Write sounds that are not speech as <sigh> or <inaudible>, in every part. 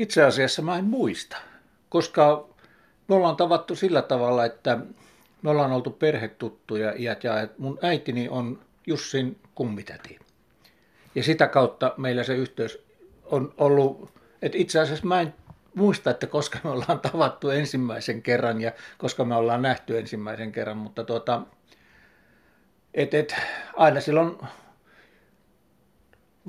Itse asiassa mä en muista, koska me ollaan tavattu sillä tavalla, että me ollaan oltu perhetuttuja iät ja mun äitini on Jussin kummitäti. Ja sitä kautta meillä se yhteys on ollut, että itse asiassa mä en muista, että koska me ollaan tavattu ensimmäisen kerran ja koska me ollaan nähty ensimmäisen kerran, mutta tuota, et, et, aina silloin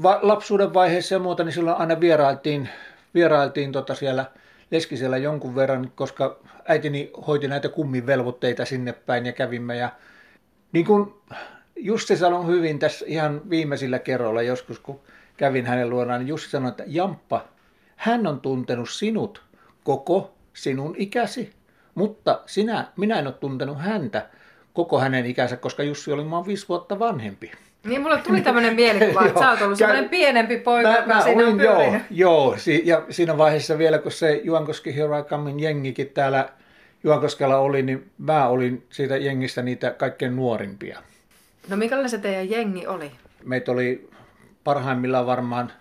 va- lapsuuden vaiheessa ja muuta, niin silloin aina vierailtiin, vierailtiin tota siellä Leskisellä jonkun verran, koska äitini hoiti näitä kummin velvoitteita sinne päin ja kävimme. Ja niin kuin Jussi sanoi hyvin tässä ihan viimeisillä kerroilla joskus, kun kävin hänen luonaan, niin Jussi sanoi, että Jamppa, hän on tuntenut sinut koko sinun ikäsi, mutta sinä, minä en ole tuntenut häntä koko hänen ikänsä, koska Jussi oli maan viisi vuotta vanhempi. Niin, mulle tuli tämmöinen mielikuva, että sä oot ollut sellainen pienempi poika, mä, joka mä siinä olin, on joo, joo, ja siinä vaiheessa vielä, kun se Juankoski Comein jengikin täällä Juankoskella oli, niin mä olin siitä jengistä niitä kaikkein nuorimpia. No minkälainen se teidän jengi oli? Meitä oli parhaimmillaan varmaan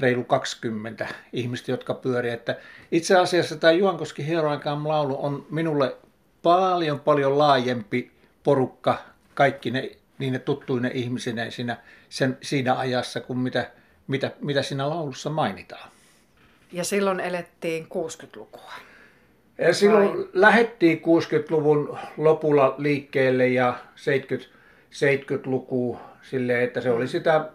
reilu 20 ihmistä, jotka pyöri. Että itse asiassa tämä Juankoski Come laulu on minulle paljon paljon laajempi porukka, kaikki ne niin ne tuttuine ihmisinä siinä, sen, siinä ajassa kuin mitä, mitä, mitä siinä laulussa mainitaan. Ja silloin elettiin 60-lukua. Ja silloin Vai? lähettiin 60-luvun lopulla liikkeelle ja 70, 70-luku silleen, että se oli sitä,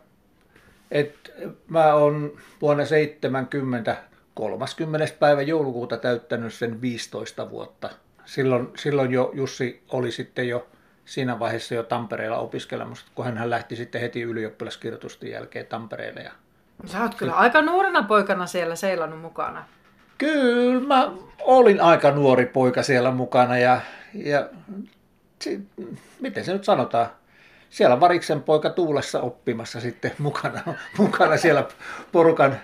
että mä oon vuonna 70 30. päivä joulukuuta täyttänyt sen 15 vuotta. Silloin, silloin jo Jussi oli sitten jo siinä vaiheessa jo Tampereella opiskelemassa, kun hän lähti sitten heti ylioppilaskirjoitusten jälkeen Tampereelle. Ja Sä oot kyllä aika nuorena poikana siellä seilannut mukana. Kyllä, mä olin aika nuori poika siellä mukana ja, ja miten se nyt sanotaan, siellä variksen poika tuulessa oppimassa sitten mukana, mukana siellä porukan.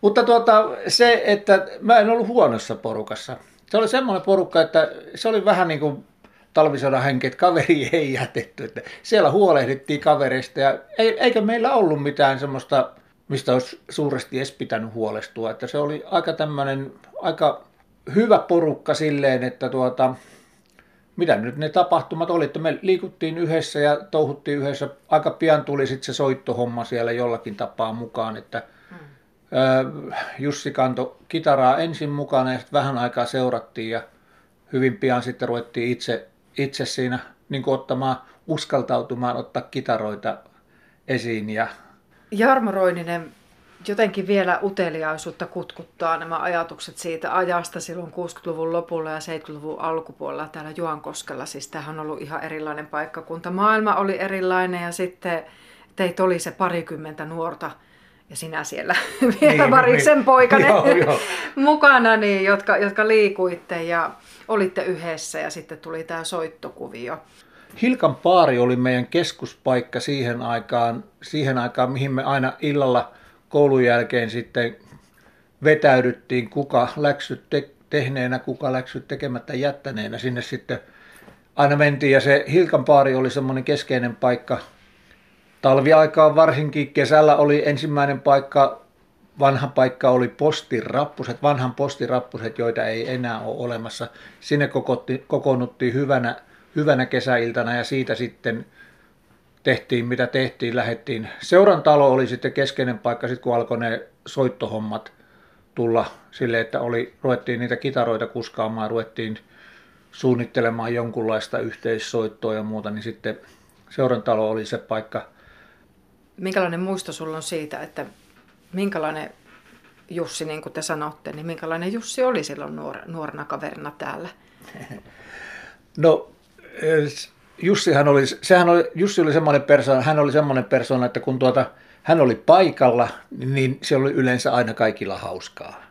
Mutta tuota, se, että mä en ollut huonossa porukassa. Se oli semmoinen porukka, että se oli vähän niin kuin talvisodan henket kaveri <laughs> ei jätetty. Että siellä huolehdittiin kavereista ja eikä meillä ollut mitään semmoista, mistä olisi suuresti edes pitänyt huolestua. Että se oli aika tämmöinen, aika hyvä porukka silleen, että tuota, mitä nyt ne tapahtumat oli, että me liikuttiin yhdessä ja touhuttiin yhdessä. Aika pian tuli sitten se soittohomma siellä jollakin tapaa mukaan, että mm. Jussi kantoi kitaraa ensin mukana ja sitten vähän aikaa seurattiin ja hyvin pian sitten ruvettiin itse itse siinä niin kuin ottamaan, uskaltautumaan ottaa kitaroita esiin. Ja... Jarmo Roininen, jotenkin vielä uteliaisuutta kutkuttaa nämä ajatukset siitä ajasta silloin 60-luvun lopulla ja 70-luvun alkupuolella täällä Juankoskella. Siis tämähän on ollut ihan erilainen paikkakunta. Maailma oli erilainen ja sitten teitä oli se parikymmentä nuorta ja sinä siellä <laughs> vielä niin, variksen niin. poikane <laughs> joo, joo. <laughs> mukana, niin, jotka, jotka liikuitte ja olitte yhdessä ja sitten tuli tämä soittokuvio. Hilkan paari oli meidän keskuspaikka siihen aikaan, siihen aikaan, mihin me aina illalla koulun jälkeen sitten vetäydyttiin, kuka läksyt te- tehneenä, kuka läksyt tekemättä jättäneenä. Sinne sitten aina mentiin ja se Hilkan paari oli semmoinen keskeinen paikka. Talviaikaan varsinkin kesällä oli ensimmäinen paikka vanha paikka oli postirappuset, vanhan postirappuset, joita ei enää ole olemassa. Sinne kokoonnuttiin hyvänä, hyvänä kesäiltana ja siitä sitten tehtiin mitä tehtiin, lähettiin. Seuran talo oli sitten keskeinen paikka, sitten kun alkoi ne soittohommat tulla sille, että oli, ruvettiin niitä kitaroita kuskaamaan, ruvettiin suunnittelemaan jonkunlaista yhteissoittoa ja muuta, niin sitten seuran talo oli se paikka. Minkälainen muisto sulla on siitä, että minkälainen Jussi, niin kuin te sanotte, niin minkälainen Jussi oli silloin nuor, nuorena kaverina täällä? <laughs> No, Jussihan oli, sehän oli, Jussi oli semmoinen persona, hän oli semmoinen persona, että kun tuota, hän oli paikalla, niin se oli yleensä aina kaikilla hauskaa.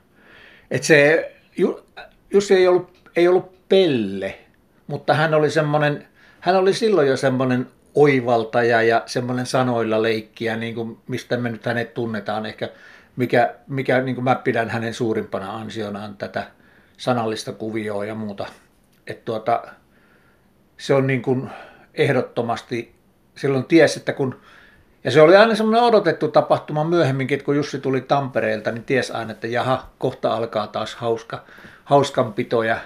Et se, Jussi ei ollut, ei ollut pelle, mutta hän oli semmoinen, hän oli silloin jo semmoinen oivaltaja ja semmoinen sanoilla leikkiä, niin kuin mistä me nyt hänet tunnetaan ehkä, mikä, mikä niin kuin mä pidän hänen suurimpana ansionaan tätä sanallista kuvioa ja muuta. Että tuota, se on niin kuin ehdottomasti, silloin ties, että kun, Ja se oli aina semmoinen odotettu tapahtuma myöhemminkin, että kun Jussi tuli Tampereelta, niin ties aina, että jaha, kohta alkaa taas hauska, hauskanpito. Ja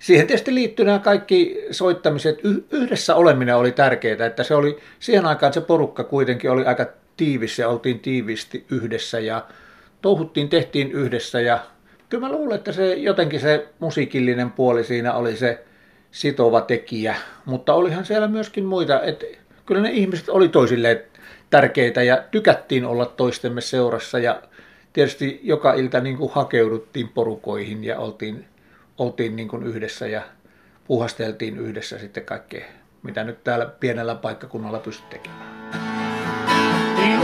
siihen tietysti liittyy nämä kaikki soittamiset. Yhdessä oleminen oli tärkeää, että se oli siihen aikaan se porukka kuitenkin oli aika tiivis ja oltiin tiivisti yhdessä ja touhuttiin, tehtiin yhdessä ja kyllä mä luulen, että se jotenkin se musiikillinen puoli siinä oli se sitova tekijä, mutta olihan siellä myöskin muita, että kyllä ne ihmiset oli toisilleen tärkeitä ja tykättiin olla toistemme seurassa ja tietysti joka ilta niin kuin hakeuduttiin porukoihin ja oltiin, oltiin niin kuin yhdessä ja puhasteltiin yhdessä sitten kaikkea, mitä nyt täällä pienellä paikkakunnalla pystyy tekemään. Niin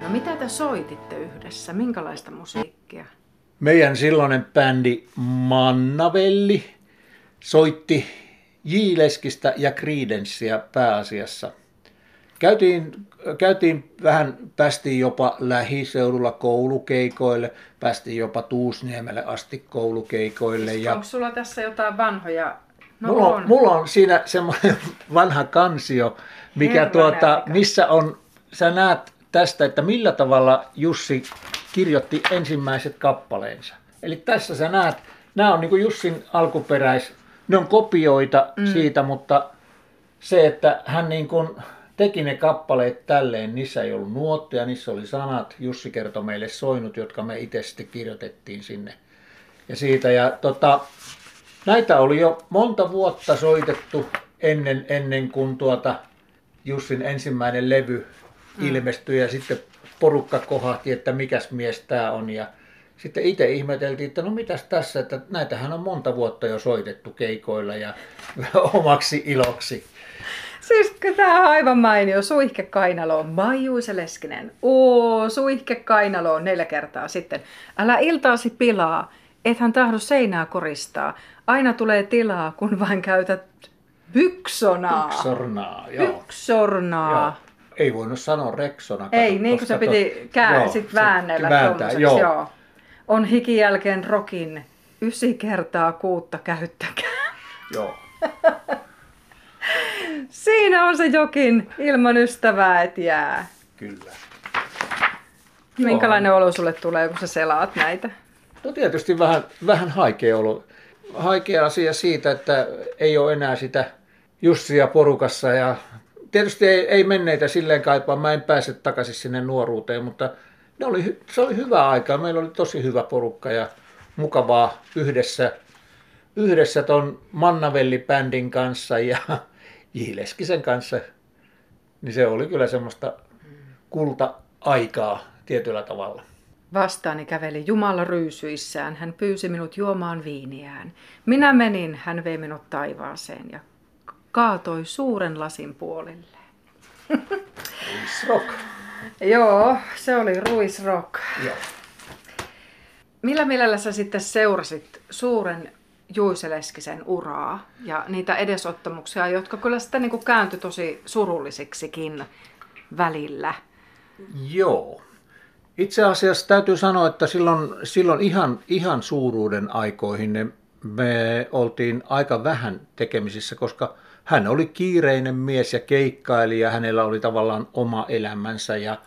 no mitä te soititte yhdessä? Minkälaista musiikkia? Meidän silloinen bändi Mannavelli soitti J-Leskistä ja Creedencea pääasiassa. Käytiin, käytiin vähän, päästiin jopa lähiseudulla koulukeikoille, päästiin jopa Tuusniemelle asti koulukeikoille. Siis ja... Onko sulla tässä jotain vanhoja No mulla, on. mulla on siinä semmoinen <laughs> vanha kansio, mikä tuota, missä on, sä näet tästä, että millä tavalla Jussi kirjoitti ensimmäiset kappaleensa. Eli tässä sä näet, nämä on niin Jussin alkuperäis, ne on kopioita mm. siitä, mutta se, että hän niin kuin teki ne kappaleet tälleen, niissä ei ollut nuotteja, niissä oli sanat, Jussi kertoi meille soinut, jotka me itse sitten kirjoitettiin sinne. Ja siitä, ja tota, näitä oli jo monta vuotta soitettu ennen, ennen kuin tuota Jussin ensimmäinen levy mm. ilmestyi ja sitten porukka kohahti, että mikäs mies tämä on ja sitten itse ihmeteltiin, että no mitäs tässä, että näitähän on monta vuotta jo soitettu keikoilla ja <laughs> omaksi iloksi. Siis tämä on aivan mainio. Suihke kainalo on Maijuise Leskinen. Oo, suihke kainalo on neljä kertaa sitten. Älä iltaasi pilaa, ethän tahdo seinää koristaa. Aina tulee tilaa, kun vain käytät byksonaa. Byksornaa, joo. Byksornaa. Joo. Ei voinut sanoa reksona. Ei, niin kuin se piti kää, joo, sit väännellä. Vääntää, joo. joo. On hiki jälkeen rokin ysi kertaa kuutta käyttäkää. Joo. <laughs> Siinä on se jokin ilman ystävää, et jää. Kyllä. Minkälainen olo sulle tulee, kun sä selaat näitä? No tietysti vähän, vähän haikea olo. Haikea asia siitä, että ei ole enää sitä Jussia porukassa ja tietysti ei, ei menneitä silleen kaipaa. Mä en pääse takaisin sinne nuoruuteen, mutta ne oli, se oli hyvä aika. Meillä oli tosi hyvä porukka ja mukavaa yhdessä, yhdessä ton Mannavelli-bändin kanssa ja Jileskisen kanssa. Niin se oli kyllä semmoista kulta-aikaa tietyllä tavalla. Vastaani käveli Jumala ryysyissään. Hän pyysi minut juomaan viiniään. Minä menin, hän vei minut taivaaseen ja kaatoi suuren lasin puolelle. Rock. Joo, se oli ruisrock. Joo. Millä mielellä sä sitten seurasit suuren Juiseleskisen uraa ja niitä edesottamuksia, jotka kyllä sitten niin kääntyi tosi surullisiksikin välillä? Joo. Itse asiassa täytyy sanoa, että silloin, silloin ihan, ihan suuruuden aikoihin me oltiin aika vähän tekemisissä, koska hän oli kiireinen mies ja keikkailija, hänellä oli tavallaan oma elämänsä ja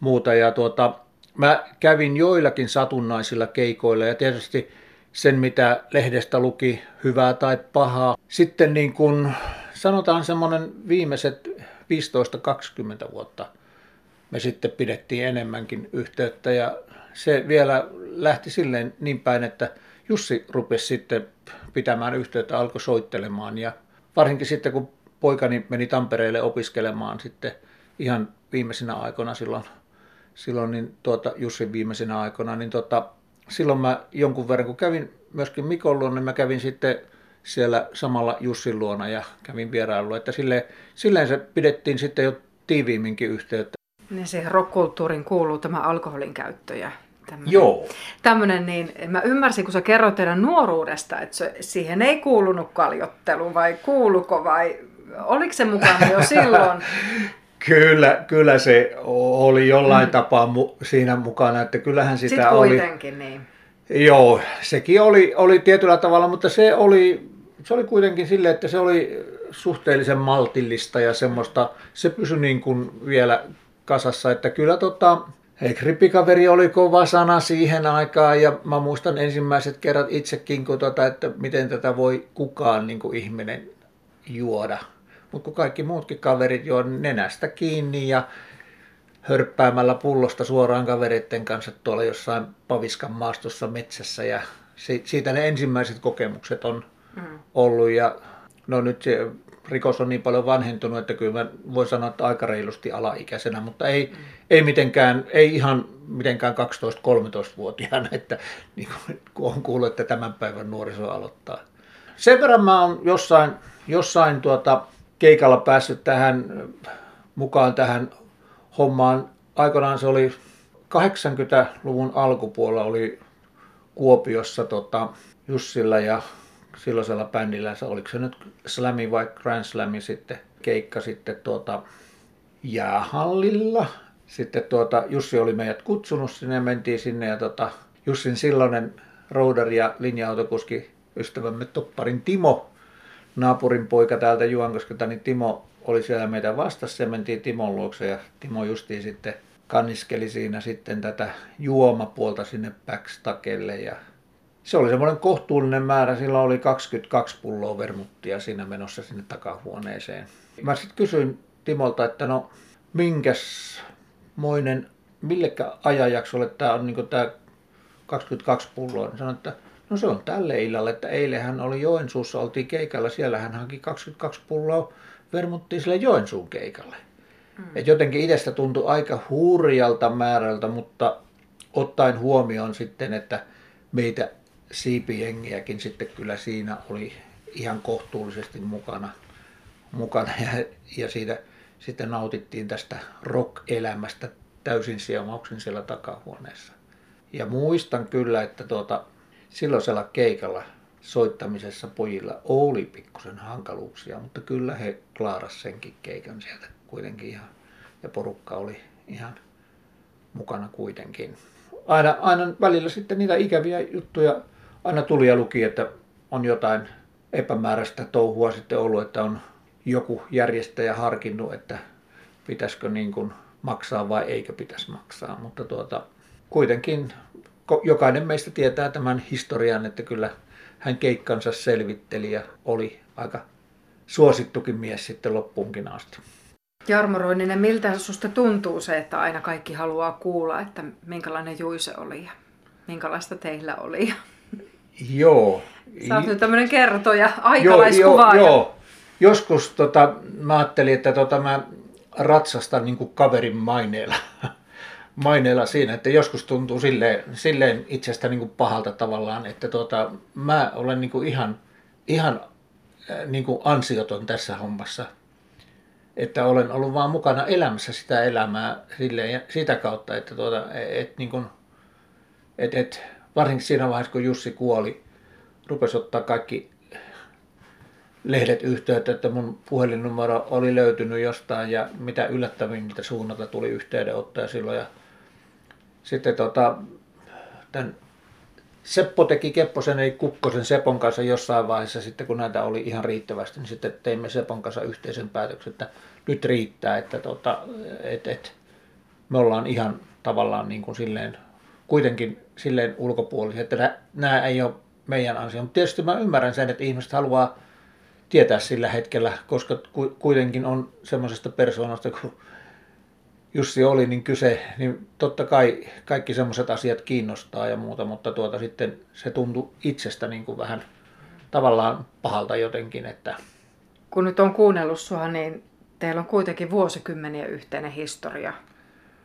muuta. Ja tuota, mä kävin joillakin satunnaisilla keikoilla ja tietysti sen, mitä lehdestä luki, hyvää tai pahaa. Sitten niin kuin sanotaan semmoinen viimeiset 15-20 vuotta me sitten pidettiin enemmänkin yhteyttä ja se vielä lähti silleen niin päin, että Jussi rupesi sitten pitämään yhteyttä, alkoi soittelemaan ja varsinkin sitten kun poikani meni Tampereelle opiskelemaan sitten ihan viimeisinä aikoina silloin, silloin niin tuota, Jussin viimeisinä aikoina, niin tuota, silloin mä jonkun verran, kun kävin myöskin Mikon luona, niin mä kävin sitten siellä samalla Jussin luona ja kävin vierailulla, että silleen, silleen se pidettiin sitten jo tiiviimminkin yhteyttä. Niin siihen rockkulttuuriin kuuluu tämä alkoholin käyttö ja Tämmönen, Joo. Tämmönen, niin mä ymmärsin, kun sä kerroit teidän nuoruudesta, että se, siihen ei kuulunut kaljottelu vai kuuluko vai oliko se mukana jo <laughs> silloin? Kyllä, kyllä se oli jollain mm. tapaa mu- siinä mukana, että kyllähän sitä Sitten oli. kuitenkin niin. Joo, sekin oli, oli tietyllä tavalla, mutta se oli, se oli kuitenkin sille, että se oli suhteellisen maltillista ja semmoista, se pysyi niin kuin vielä kasassa, että kyllä tota, Hei, krippikaveri oli kova sana siihen aikaan ja mä muistan ensimmäiset kerrat itsekin, kun tota, että miten tätä voi kukaan niin kuin ihminen juoda. Mutta kun kaikki muutkin kaverit juo nenästä kiinni ja hörppäämällä pullosta suoraan kavereiden kanssa tuolla jossain Paviskan maastossa metsässä ja siitä ne ensimmäiset kokemukset on mm. ollut ja no nyt se rikos on niin paljon vanhentunut, että kyllä mä voin sanoa, että aika reilusti alaikäisenä, mutta ei, mm. ei mitenkään, ei ihan mitenkään 12-13-vuotiaana, että niin kuin, kun on kuullut, että tämän päivän nuoriso aloittaa. Sen verran mä oon jossain, jossain tuota, keikalla päässyt tähän mukaan tähän hommaan. Aikoinaan se oli 80-luvun alkupuolella oli Kuopiossa tota, Jussilla ja silloisella bändillä, oliko se nyt Slami vai Grand Slami sitten, keikka sitten tuota jäähallilla. Sitten tuota, Jussi oli meidät kutsunut sinne mentiin sinne ja tuota, Jussin silloinen rouder ja linja-autokuski ystävämme Topparin Timo, naapurin poika täältä Juankoskelta, niin Timo oli siellä meitä vastassa ja mentiin Timon luokse ja Timo justiin sitten kanniskeli siinä sitten tätä juomapuolta sinne backstakelle ja se oli semmoinen kohtuullinen määrä. Sillä oli 22 pulloa vermuttia siinä menossa sinne takahuoneeseen. Mä sitten kysyin Timolta, että no minkäs moinen, millekä ajanjaksolle tämä on niin tämä 22 pulloa. Niin sanoin, että no se on tälle illalle, että eilen hän oli Joensuussa, oltiin keikalla, siellä hän hanki 22 pulloa vermuttia sille Joensuun keikalle. Mm. Et jotenkin itsestä tuntui aika hurjalta määrältä, mutta ottaen huomioon sitten, että meitä siipijengiäkin sitten kyllä siinä oli ihan kohtuullisesti mukana, mukana ja, ja siitä sitten nautittiin tästä rock-elämästä täysin siemauksin siellä takahuoneessa. Ja muistan kyllä, että tuota, silloisella keikalla soittamisessa pojilla oli pikkusen hankaluuksia, mutta kyllä he klaaras senkin keikan sieltä kuitenkin ihan, ja porukka oli ihan mukana kuitenkin. Aina, aina välillä sitten niitä ikäviä juttuja aina tuli ja luki, että on jotain epämääräistä touhua sitten ollut, että on joku järjestäjä harkinnut, että pitäisikö niin kuin maksaa vai eikö pitäisi maksaa. Mutta tuota, kuitenkin jokainen meistä tietää tämän historian, että kyllä hän keikkansa selvitteli ja oli aika suosittukin mies sitten loppuunkin asti. Jarmo Roininen, miltä susta tuntuu se, että aina kaikki haluaa kuulla, että minkälainen Juise oli ja minkälaista teillä oli? Joo. Sä oot nyt tämmöinen kertoja, aikalaiskuva. Joo, joo. Joskus tota, mä ajattelin, että tota, mä ratsastan niin kuin kaverin maineella, <laughs> maineella siinä, että joskus tuntuu silleen, silleen itsestä niin kuin pahalta tavallaan, että tota, mä olen niin kuin ihan, ihan äh, niin kuin ansioton tässä hommassa. Että olen ollut vaan mukana elämässä sitä elämää silleen, ja sitä kautta, että tuota, et, niin kuin, et, et, varsinkin siinä vaiheessa, kun Jussi kuoli, rupesi ottaa kaikki lehdet yhteyttä, että mun puhelinnumero oli löytynyt jostain ja mitä yllättävimmiltä suunnalta tuli yhteydenottaja silloin. Ja sitten tota, tämän Seppo teki Kepposen eli Kukkosen Sepon kanssa jossain vaiheessa sitten kun näitä oli ihan riittävästi, niin sitten teimme Sepon kanssa yhteisen päätöksen, että nyt riittää, että tota, et, et, me ollaan ihan tavallaan niin kuin silleen kuitenkin silleen ulkopuolisia, että nämä ei ole meidän ansio. Mutta tietysti mä ymmärrän sen, että ihmiset haluaa tietää sillä hetkellä, koska kuitenkin on semmoisesta persoonasta, kun Jussi oli, niin kyse, niin totta kai kaikki semmoiset asiat kiinnostaa ja muuta, mutta tuota sitten se tuntui itsestä niin kuin vähän tavallaan pahalta jotenkin, että... Kun nyt on kuunnellut sua, niin teillä on kuitenkin vuosikymmeniä yhteinen historia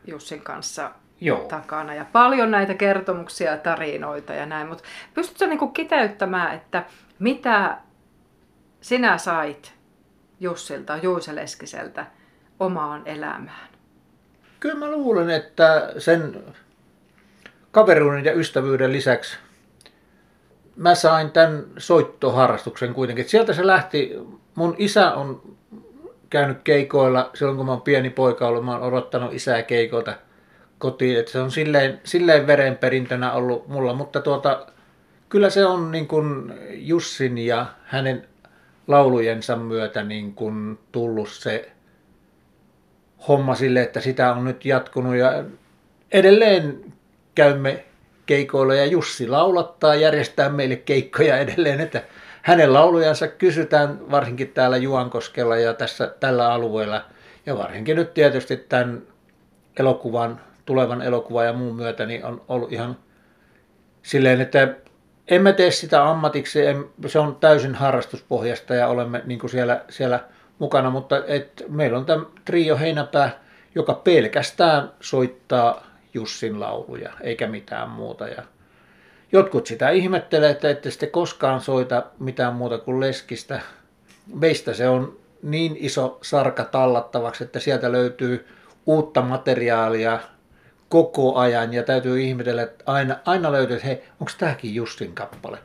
Jussin kanssa Joo. takana ja paljon näitä kertomuksia ja tarinoita ja näin, mutta pystytkö niin kiteyttämään, että mitä sinä sait Jussilta, Juuse Leskiseltä omaan elämään? Kyllä mä luulen, että sen kaveruuden ja ystävyyden lisäksi mä sain tämän soittoharrastuksen kuitenkin. Sieltä se lähti, mun isä on käynyt keikoilla. Silloin kun mä oon pieni poika ollut, mä oon odottanut isää keikoilta – kotiin, että se on silleen, silleen verenperintönä ollut mulla, mutta tuota, kyllä se on niin kuin Jussin ja hänen laulujensa myötä niin kuin tullut se homma sille, että sitä on nyt jatkunut ja edelleen käymme keikoilla ja Jussi laulattaa, järjestää meille keikkoja edelleen, että hänen laulujansa kysytään varsinkin täällä Juankoskella ja tässä tällä alueella. Ja varsinkin nyt tietysti tämän elokuvan, tulevan elokuvan ja muun myötä niin on ollut ihan silleen, että en mä tee sitä ammatiksi, se on täysin harrastuspohjasta ja olemme niin kuin siellä, siellä mukana, mutta et meillä on tämä Trio Heinäpää, joka pelkästään soittaa Jussin lauluja, eikä mitään muuta. Ja jotkut sitä ihmettelee, että ette sitten koskaan soita mitään muuta kuin leskistä. Meistä se on niin iso sarka tallattavaksi, että sieltä löytyy uutta materiaalia koko ajan ja täytyy ihmetellä, että aina, aina löytyy, että hei, onko tämäkin Jussin kappale?